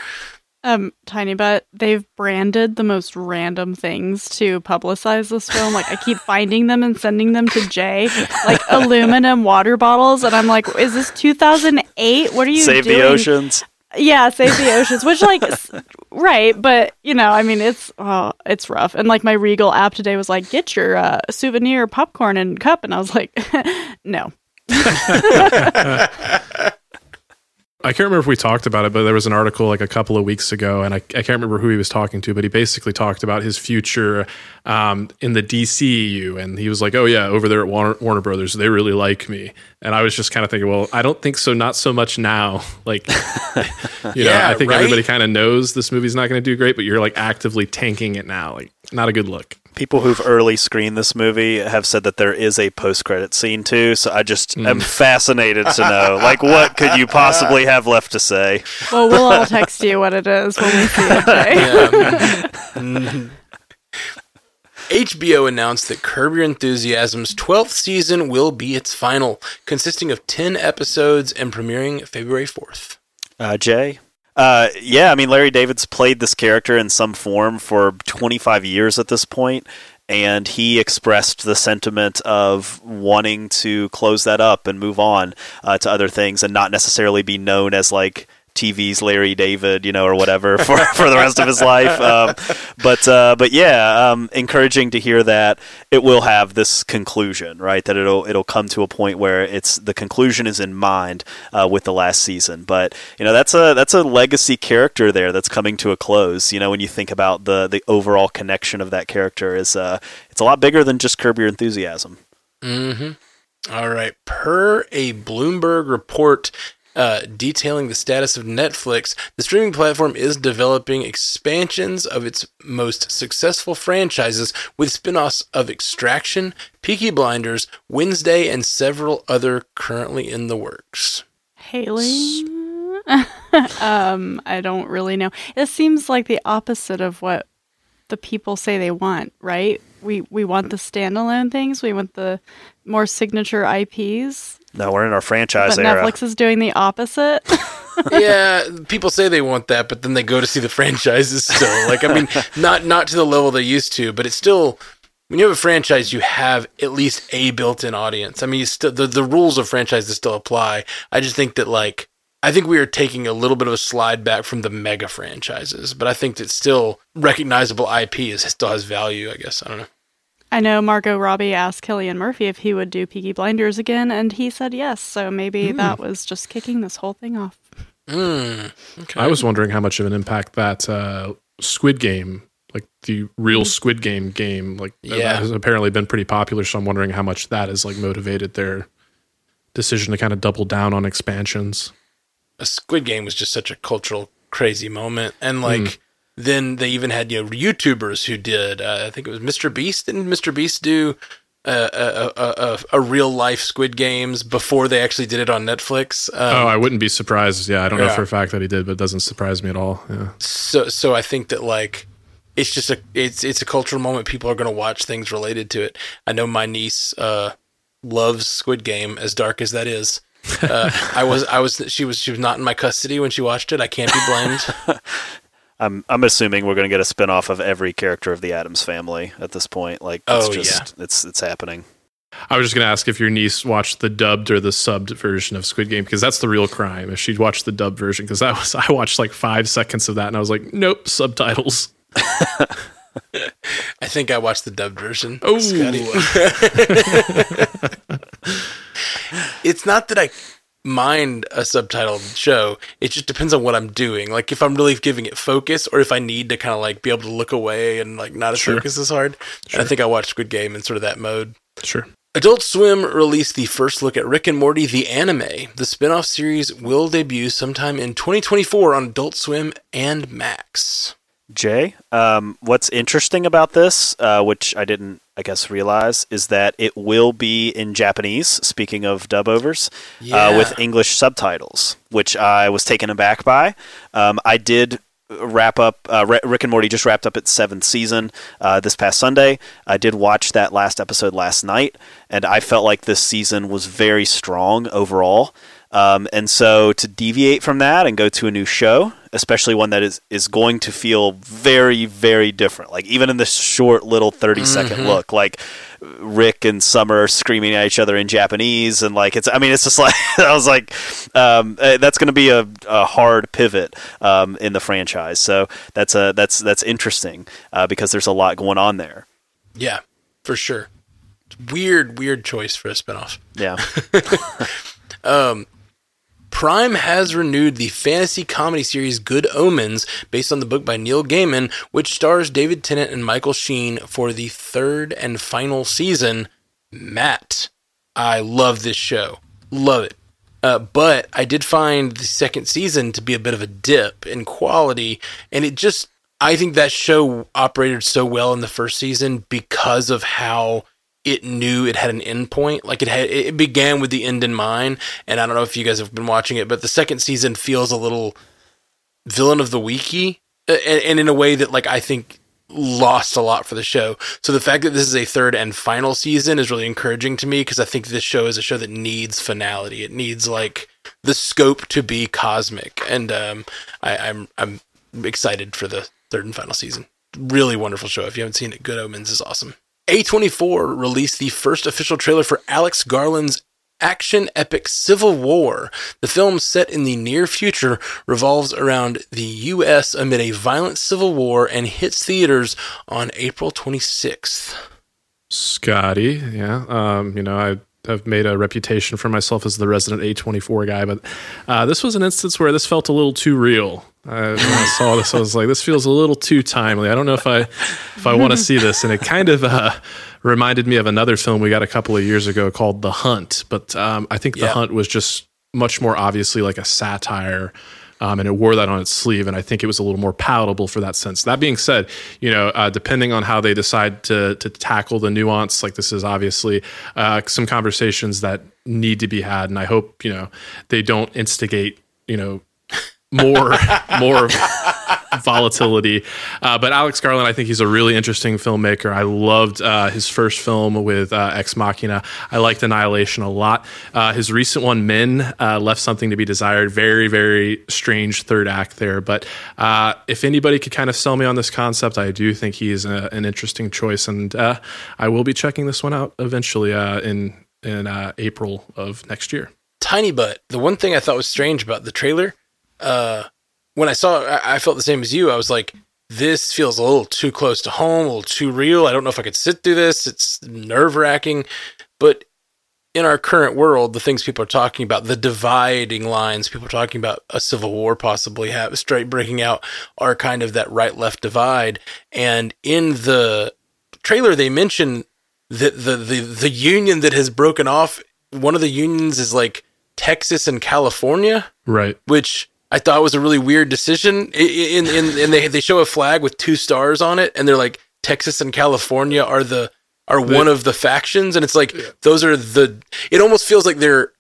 Um, tiny but they've branded the most random things to publicize this film. Like I keep finding them and sending them to Jay, like aluminum water bottles, and I'm like, "Is this 2008? What are you Save doing?" the oceans. Yeah, save the oceans. Which, like, right, but you know, I mean, it's oh, it's rough. And like, my Regal app today was like, get your uh, souvenir popcorn and cup, and I was like, no. I can't remember if we talked about it, but there was an article like a couple of weeks ago, and I, I can't remember who he was talking to, but he basically talked about his future um, in the DCEU, and he was like, "Oh yeah, over there at Warner, Warner, Brothers, they really like me." And I was just kind of thinking, well, I don't think so, not so much now. Like, you yeah, know, I think right? everybody kind of knows this movie's not going to do great, but you're like actively tanking it now. Like, not a good look people who've early screened this movie have said that there is a post-credit scene too so i just mm. am fascinated to know like what could you possibly have left to say well we'll all text you what it is when we see it yeah. HBO announced that Curb Your Enthusiasm's 12th season will be its final, consisting of 10 episodes and premiering February 4th. Uh, Jay? Uh, yeah, I mean, Larry David's played this character in some form for 25 years at this point, and he expressed the sentiment of wanting to close that up and move on uh, to other things and not necessarily be known as like TV's Larry David, you know, or whatever for, for the rest of his life. Um, but uh, but yeah, um, encouraging to hear that it will have this conclusion, right? That it'll it'll come to a point where it's the conclusion is in mind uh, with the last season. But you know, that's a that's a legacy character there that's coming to a close. You know, when you think about the the overall connection of that character, is uh, it's a lot bigger than just Curb Your Enthusiasm. Mm-hmm. All right. Per a Bloomberg report uh, detailing the status of Netflix, the streaming platform is developing expansions of its most successful franchises with spin offs of Extraction, Peaky Blinders, Wednesday, and several other currently in the works. Haley? um, I don't really know. It seems like the opposite of what the people say they want, right? We we want the standalone things. We want the more signature IPs. No, we're in our franchise but era. Netflix is doing the opposite. yeah, people say they want that, but then they go to see the franchises still. Like, I mean, not not to the level they used to, but it's still when you have a franchise, you have at least a built-in audience. I mean, you still the the rules of franchises still apply. I just think that like I think we are taking a little bit of a slide back from the mega franchises, but I think that still recognizable IP is still has value. I guess I don't know. I know Margot Robbie asked Cillian Murphy if he would do Peaky Blinders again, and he said yes. So maybe mm. that was just kicking this whole thing off. Mm, okay. I was wondering how much of an impact that uh, Squid Game, like the real mm. Squid Game game, like yeah. that has apparently been pretty popular. So I'm wondering how much that has like motivated their decision to kind of double down on expansions. A Squid Game was just such a cultural crazy moment, and like mm then they even had you know YouTubers who did. Uh, I think it was Mr. Beast. Didn't Mr. Beast do a, a, a, a, real life Squid Games before they actually did it on Netflix? Um, oh, I wouldn't be surprised. Yeah, I don't yeah. know for a fact that he did, but it doesn't surprise me at all. Yeah. So, so I think that like it's just a it's it's a cultural moment. People are going to watch things related to it. I know my niece uh, loves Squid Game, as dark as that is. uh, I was, I was, she was, she was not in my custody when she watched it. I can't be blamed. I'm I'm assuming we're going to get a spinoff of every character of the Addams family at this point. Like, it's oh just, yeah, it's it's happening. I was just going to ask if your niece watched the dubbed or the subbed version of Squid Game because that's the real crime. If she'd watched the dubbed version, because that was I watched like five seconds of that and I was like, nope, subtitles. I think I watched the dubbed version. Oh, it's not that I mind a subtitled show. It just depends on what I'm doing. Like if I'm really giving it focus or if I need to kind of like be able to look away and like not as sure. focus as hard. Sure. I think I watched Squid Game in sort of that mode. Sure. Adult Swim released the first look at Rick and Morty the anime. The spin-off series will debut sometime in 2024 on Adult Swim and Max. Jay, um, what's interesting about this, uh, which I didn't, I guess, realize, is that it will be in Japanese. Speaking of dub overs, uh, yeah. uh, with English subtitles, which I was taken aback by. Um, I did wrap up. Uh, Rick and Morty just wrapped up its seventh season uh, this past Sunday. I did watch that last episode last night, and I felt like this season was very strong overall. Um, and so to deviate from that and go to a new show, especially one that is, is going to feel very, very different. Like even in this short little 30 second mm-hmm. look, like Rick and Summer screaming at each other in Japanese. And like, it's, I mean, it's just like, I was like, um, eh, that's going to be a, a, hard pivot um, in the franchise. So that's a, that's, that's interesting uh, because there's a lot going on there. Yeah, for sure. Weird, weird choice for a spinoff. Yeah. um, Prime has renewed the fantasy comedy series Good Omens, based on the book by Neil Gaiman, which stars David Tennant and Michael Sheen for the third and final season. Matt, I love this show. Love it. Uh, but I did find the second season to be a bit of a dip in quality, and it just, I think that show operated so well in the first season because of how it knew it had an end point. Like it had, it began with the end in mind. And I don't know if you guys have been watching it, but the second season feels a little villain of the weeky, and, and in a way that like I think lost a lot for the show. So the fact that this is a third and final season is really encouraging to me because I think this show is a show that needs finality. It needs like the scope to be cosmic, and um, I, I'm I'm excited for the third and final season. Really wonderful show. If you haven't seen it, Good Omens is awesome. A24 released the first official trailer for Alex Garland's action epic Civil War. The film, set in the near future, revolves around the U.S. amid a violent civil war and hits theaters on April 26th. Scotty, yeah. Um, you know, I have made a reputation for myself as the resident A24 guy, but uh, this was an instance where this felt a little too real. Uh, when I saw this, I was like, "This feels a little too timely." I don't know if I if I want to see this, and it kind of uh, reminded me of another film we got a couple of years ago called The Hunt. But um, I think The Yeah. Hunt was just much more obviously like a satire. Um, and it wore that on its sleeve, and I think it was a little more palatable for that sense. That being said, you know, uh, depending on how they decide to to tackle the nuance, like this is obviously uh, some conversations that need to be had, and I hope you know they don't instigate you know more more volatility. Uh, but Alex Garland, I think he's a really interesting filmmaker. I loved uh, his first film with uh, Ex Machina. I liked Annihilation a lot. Uh, his recent one, Men, uh, left something to be desired. Very, very strange third act there. But uh, if anybody could kind of sell me on this concept, I do think he's a, an interesting choice, and I will be checking this one out eventually in in April of next year. Tiny Butt. The one thing I thought was strange about the trailer, uh, when I saw it, I, I felt the same as you. I was like, this feels a little too close to home, a little too real. I don't know if I could sit through this. It's nerve wracking. But in our current world, the things people are talking about, the dividing lines, people are talking about a civil war possibly have straight breaking out, are kind of that right left divide. And in the trailer, they mention that the, the, the union that has broken off, one of the unions is like Texas and California Right. which I thought it was a really weird decision. In in and they they show a flag with two stars on it, and they're like Texas and California are the are one of the factions, and it's like those are the. It almost feels like they're.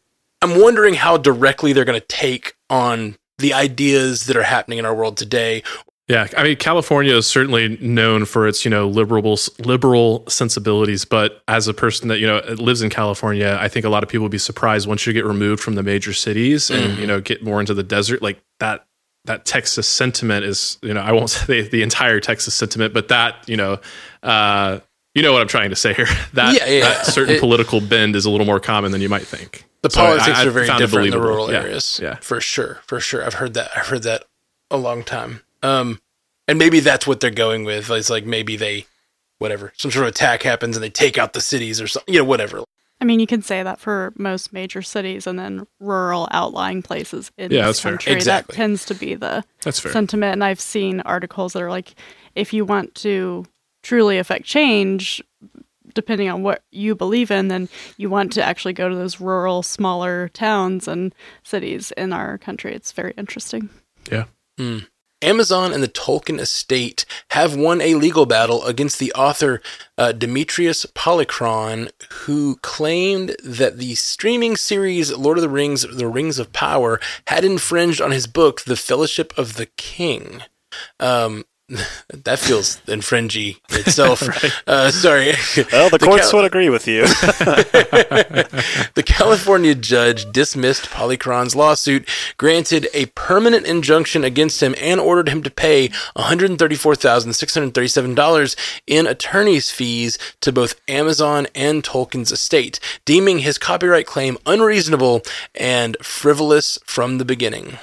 I'm wondering how directly they're going to take on the ideas that are happening in our world today. Yeah, I mean, California is certainly known for its, you know, liberal liberal sensibilities. But as a person that you know lives in California, I think a lot of people would be surprised once you get removed from the major cities and you know get more into the desert. Like that, that Texas sentiment is, you know, I won't say the entire Texas sentiment, but that, you know, uh, you know what I'm trying to say here. That, Yeah, yeah. that certain It- political bend is a little more common than you might think. The So politics I are very different in the rural Yeah, areas. Yeah. for sure, for sure. I've heard that. I've heard that a long time. Um, and maybe that's what they're going with. It's like maybe they, whatever, some sort of attack happens and they take out the cities or something. You know, whatever. I mean, you can say that for most major cities and then rural outlying places in Yeah, this that's fair. country. Exactly. That tends to be the That's fair. sentiment. And I've seen articles that are like, if you want to truly affect change, depending on what you believe in, then you want to actually go to those rural, smaller towns and cities in our country. It's very interesting. Yeah. Amazon and the Tolkien estate have won a legal battle against the author uh, Demetrius Polychron, who claimed that the streaming series Lord of the Rings: The Rings of Power had infringed on his book, The Fellowship of the King. Um, that feels infringy itself. uh, sorry. Well, the, The courts Cal- would agree with you. the California judge dismissed Polychron's lawsuit, granted a permanent injunction against him, and ordered him to pay $134,637 in attorney's fees to both Amazon and Tolkien's estate, deeming his copyright claim unreasonable and frivolous from the beginning.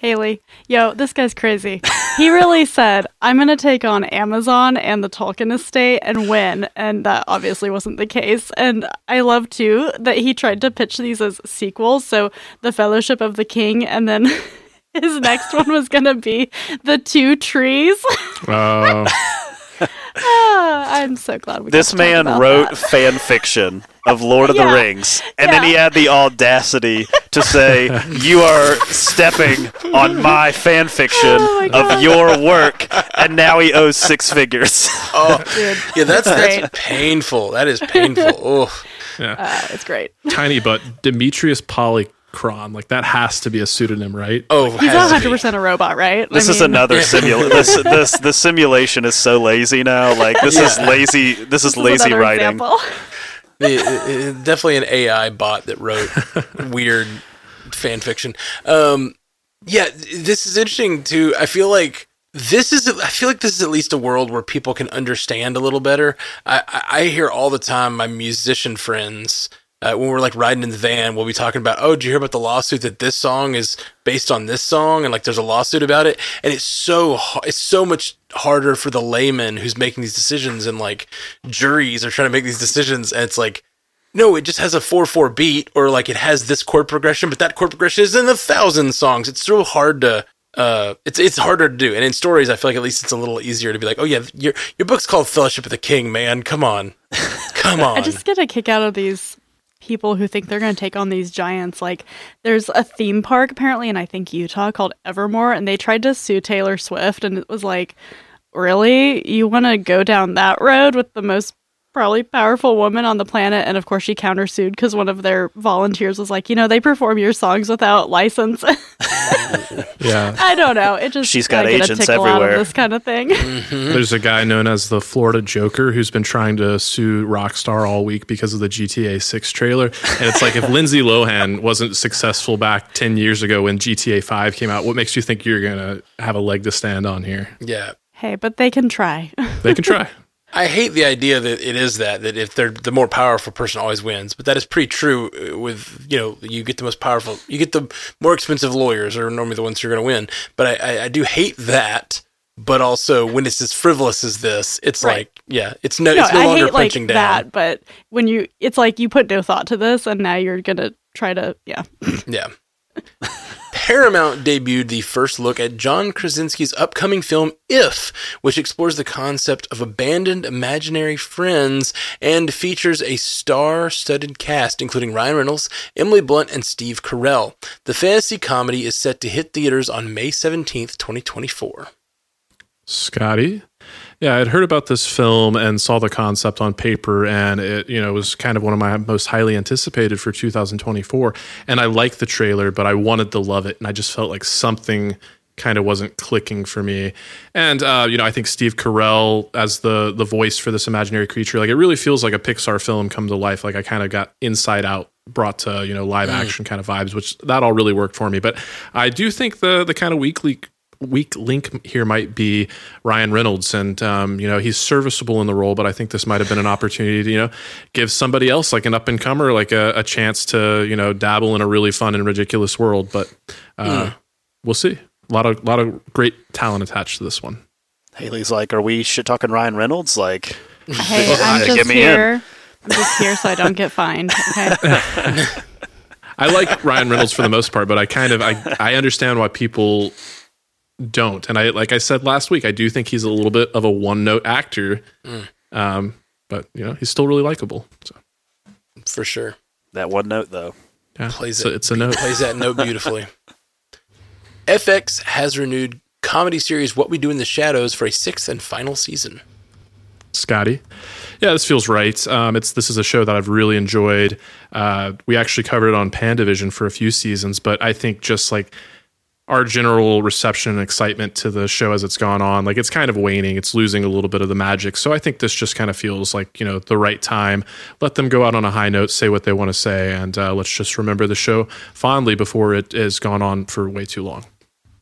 Haley, yo, this guy's crazy. He really said, I'm going to take on Amazon and the Tolkien estate and win. And that obviously wasn't the case. And I love too that he tried to pitch these as sequels. So The Fellowship of the King, and then his next one was going to be The Two Trees. Oh, Ah, I'm so glad we this man wrote that. fan fiction of Lord of Yeah. the Rings, and then he had the audacity to say, "You are stepping on my fan fiction Oh my of your work," and now he owes six figures. Oh, Dude, yeah, that's, great. that's painful. That is painful. Oh, Uh, it's great. tiny, but Demetrius Polychron, like that has to be a pseudonym, right? oh, He's has 100% a robot, right? This I is mean, another simulation. This, this the simulation is so lazy now. Like this is lazy. This is this is lazy another writing. example. the, uh, definitely an AI bot that wrote weird fan fiction. Um, yeah, this is interesting too. I feel like this is. I feel like this is at least a world where people can understand a little better. I, I, I hear all the time my musician friends uh, when we're like riding in the van, we'll be talking about, oh, did you hear about the lawsuit that this song is based on this song, and like there's a lawsuit about it, and it's so it's so much harder for the layman who's making these decisions, and like juries are trying to make these decisions, and it's like. No, it just has a four four beat, or like it has this chord progression, but that chord progression is in a thousand songs. It's so hard to uh, it's it's harder to do. And in stories, I feel like at least it's a little easier to be like, oh yeah, your your book's called Fellowship of the King, man. Come on, come on. I just get a kick out of these people who think they're going to take on these giants. Like, there's a theme park apparently in I think Utah called Evermore, and they tried to sue Taylor Swift, and it was like, really, you want to go down that road with the most probably powerful woman on the planet and of course she countersued because one of their volunteers was like you know they perform your songs without license Yeah. i don't know it just She's got I get a agents tickle out of everywhere. this kind of thing mm-hmm. There's a guy known as the Florida Joker who's been trying to sue Rockstar all week because of the GTA 6 trailer. And it's like if Lindsay Lohan wasn't successful back 10 years ago when GTA 5 came out, what makes you think you're going to have a leg to stand on here? yeah. hey but they can try They can try. I hate the idea that it is that that if they're the more powerful person always wins, but that is pretty true. With you know, you get the most powerful, you get the more expensive lawyers are normally the ones who are going to win. But I, I, I do hate that. But also, when it's as frivolous as this, it's Right. like, yeah, it's no, no, it's no I longer hate like down. that, but when you, it's like you put no thought to this, and now you're gonna try to, yeah. Yeah. Paramount debuted the first look at John Krasinski's upcoming film If, which explores the concept of abandoned imaginary friends and features a star-studded cast including Ryan Reynolds, Emily Blunt, and Steve Carell. The fantasy comedy is set to hit theaters on May 17th, 2024. Scotty. Yeah, I'd heard about this film and saw the concept on paper, and it you know was kind of one of my most highly anticipated for 2024. And I liked the trailer, but I wanted to love it, and I just felt like something kind of wasn't clicking for me. And uh, you know, I think Steve Carell as the the voice for this imaginary creature, like it really feels like a Pixar film come to life. Like I kind of got Inside Out brought to you know live action kind of vibes, which that all really worked for me. But I do think the the kind of weekly weak link here might be Ryan Reynolds, and um, you know he's serviceable in the role, but I think this might have been an opportunity to you know give somebody else like an up and comer like a, a chance to you know dabble in a really fun and ridiculous world. But uh, we'll see. A lot of lot of great talent attached to this one. Haley's like, are we shit talking Ryan Reynolds? Like, Hey, I'm Get just me in. here. I'm just here so I don't get fined. Okay. I like Ryan Reynolds for the most part, but I kind of I, I understand why people don't. And I like I said last week, I do think he's a little bit of a one note actor. Um, but you know, he's still really likable. So For sure. that one note though. yeah, Plays so it. it's a note. Plays that note beautifully. FX has renewed comedy series What We Do in the Shadows for a sixth and final season. Scotty. Yeah, this feels right. Um, it's this is a show that I've really enjoyed. Uh, we actually covered it on Pandavision for a few seasons, but I think just like our general reception and excitement to the show as it's gone on, like it's kind of waning. It's losing a little bit of the magic. So I think this just kind of feels like you know the right time. Let them go out on a high note, say what they want to say, and uh, let's just remember the show fondly before it has gone on for way too long.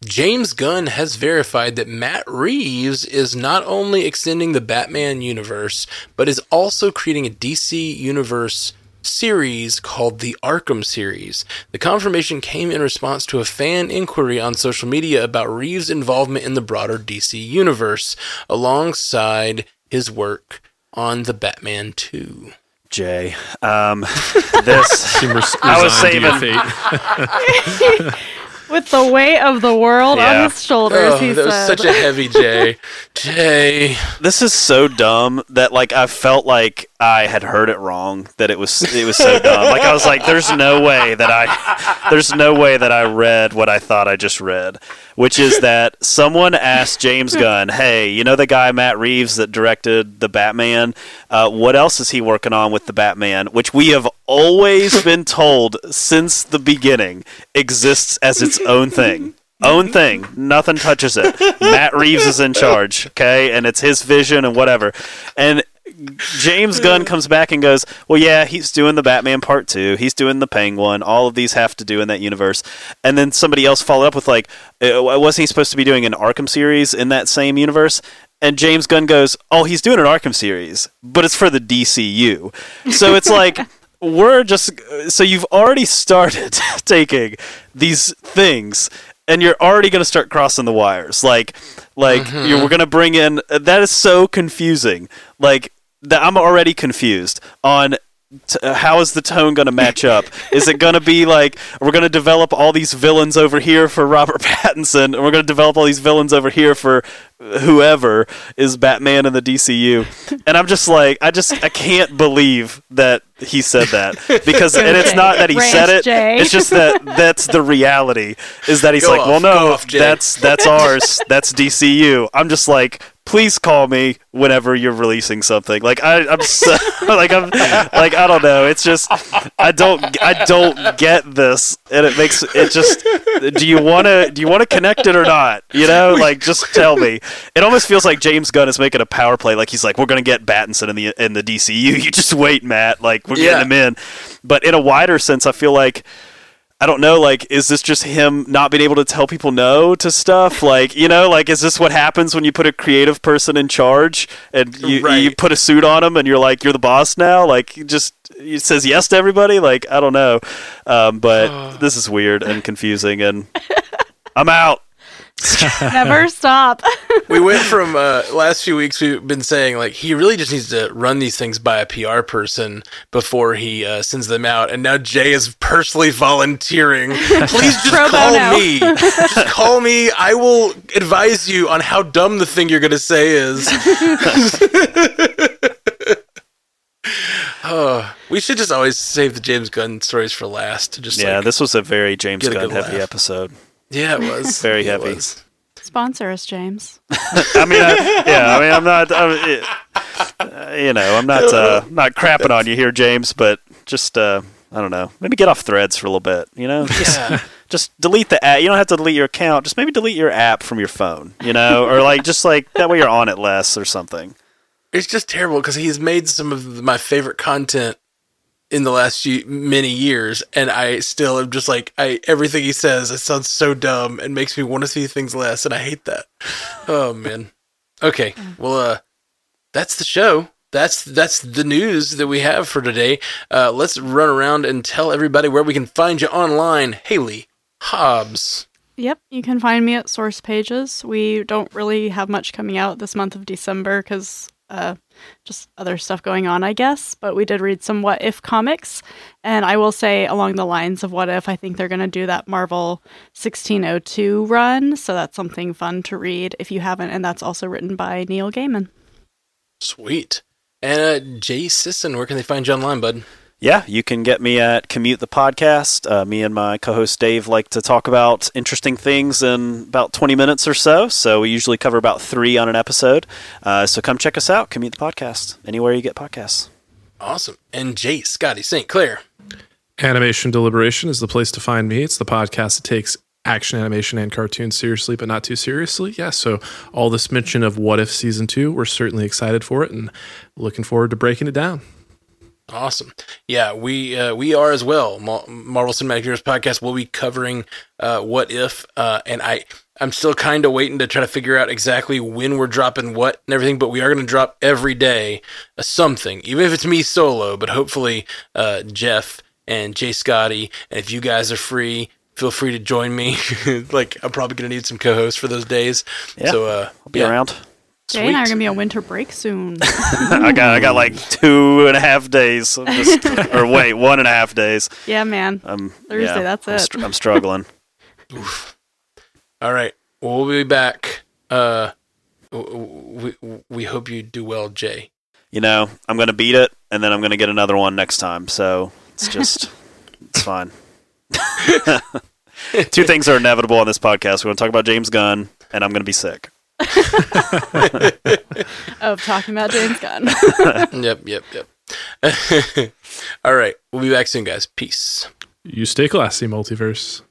James Gunn has verified that Matt Reeves is not only extending the Batman universe, but is also creating a DC universe series called the Arkham series. The confirmation came in response to a fan inquiry on social media about Reeves' involvement in the broader DC universe, alongside his work on the Batman 2. Jay, um, this Seem res- I was to saving- fate. With the weight of the world Yeah. on his shoulders, Oh, he that was such a heavy J. Jay. this is so dumb that like I felt like I had heard it wrong. That it was it was so dumb. Like I was like, there's no way that I there's no way that I read what I thought I just read, which is that someone asked James Gunn, "Hey, you know the guy Matt Reeves that directed the Batman? Uh, what else is he working on with the Batman?" Which we have always been told since the beginning exists as its own thing. Own thing. Nothing touches it. Matt Reeves is in charge, okay? And it's his vision and whatever. And James Gunn comes back and goes, "Well, yeah, he's doing the Batman Part Two. He's doing the Penguin. All of these have to do in that universe." And then somebody else followed up with like, uh, "Wasn't he supposed to be doing an Arkham series in that same universe?" And James Gunn goes, "Oh, he's doing an Arkham series, but it's for the DCU." So it's like. We're just so you've already started taking these things and you're already going to start crossing the wires like like Mm-hmm. you we're going to bring in that is so confusing like that i'm already confused on t- uh, how is the tone going to match up? Is it going to be like we're going to develop all these villains over here for robert pattinson and we're going to develop all these villains over here for whoever is batman in the dcu and i'm just like i just i can't believe that he said that. Because and it's not that he Ranch said it Jay. it's just that that's the reality is that he's Go like off, well no off, that's that's ours that's dcu i'm just like please call me whenever you're releasing something. Like I, i'm so, like i'm like i don't know. It's just i don't i don't get this and it makes it just do you want to do you want to connect it or not? You know like just tell me. It almost feels like james gunn is making a power play. Like he's like we're gonna get battinson in the in the dcu you just wait matt. Like we're Yeah. getting him in. But in a wider sense i feel like I don't know, like, is this just him not being able to tell people no to stuff? Like, you know, like, is this what happens when you put a creative person in charge and you, Right. you put a suit on him and you're like, you're the boss now? Like, just, he says yes to everybody? Like, I don't know. Um, but this is weird and confusing and I'm out. Never stop. we went from uh, last few weeks we've been saying like he really just needs to run these things by a PR person before he uh, sends them out, and now Jay is personally volunteering. Please just Pro call bono. me. Just call me. I will advise you on how dumb the thing you're going to say is. oh, we should just always save the James Gunn stories for last. To just Yeah, like, this was a very James get a Gunn heavy laugh. episode. Yeah, it was Very It heavy. was. Sponsor us, James. I mean, I, yeah, I mean, I'm not, I'm, uh, you know, I'm not, uh, not crapping on you here, James, but just, uh, I don't know, maybe get off threads for a little bit, you know? Just, Yeah. just delete the app. You don't have to delete your account. Just maybe delete your app from your phone, you know, or like just like that way you're on it less or something. It's just terrible because he's made some of my favorite content in the last few many years, and I still am just like I everything he says. It sounds so dumb and makes me want to see things less, and I hate that. Oh man. Okay, well, uh, that's the show. That's that's the news that we have for today. Uh, let's run around and tell everybody where we can find you online. Haley Hobbs. Yep, you can find me at Source Pages. We don't really have much coming out this month of December because uh, just other stuff going on, I guess. But we did read some What If comics, and I will say along the lines of What If, I think they're going to do that Marvel 1602 run, so that's something fun to read if you haven't. And that's also written by Neil Gaiman. Sweet. And uh, Jay Sisson, where can they find you online, bud? Yeah, you can get me at Commute the Podcast. Uh, me and my co host Dave like to talk about interesting things in about 20 minutes or so. So we usually cover about three on an episode. Uh, so come check us out, Commute the Podcast, anywhere you get podcasts. Awesome. And Jay Scotty St. Clair. Animation Deliberation is the place to find me. It's the podcast that takes action animation and cartoons seriously, but not too seriously. Yeah, so all this mention of What If Season 2, we're certainly excited for it and looking forward to breaking it down. Awesome. Yeah, we uh, we are as well. Ma- Marvel Cinematic Heroes podcast will be covering uh, what if, uh, and I I'm still kind of waiting to try to figure out exactly when we're dropping what and everything. But we are going to drop every day uh, something, even if it's me solo. But hopefully, uh, Jeff and Jay Scotty, and if you guys are free. Feel free to join me. like I'm probably gonna need some co-hosts for those days. Yeah, so uh, I'll be yeah, around. Jay and I are going to be on winter break soon. I got I got like two and a half days. I'm just, or wait, one and a half days. yeah, man. Um, Thursday, yeah, that's I'm, it. str- I'm struggling. All right. Well, we'll be back. Uh, we we hope you do well, Jay. you know, I'm going to beat it, and then I'm going to get another one next time. So it's just, it's fine. Two things are inevitable on this podcast. We're going to talk about James Gunn, and I'm going to be sick. of talking about James Gunn. yep, yep, yep. All right. We'll be back soon, guys. Peace. You stay classy, multiverse.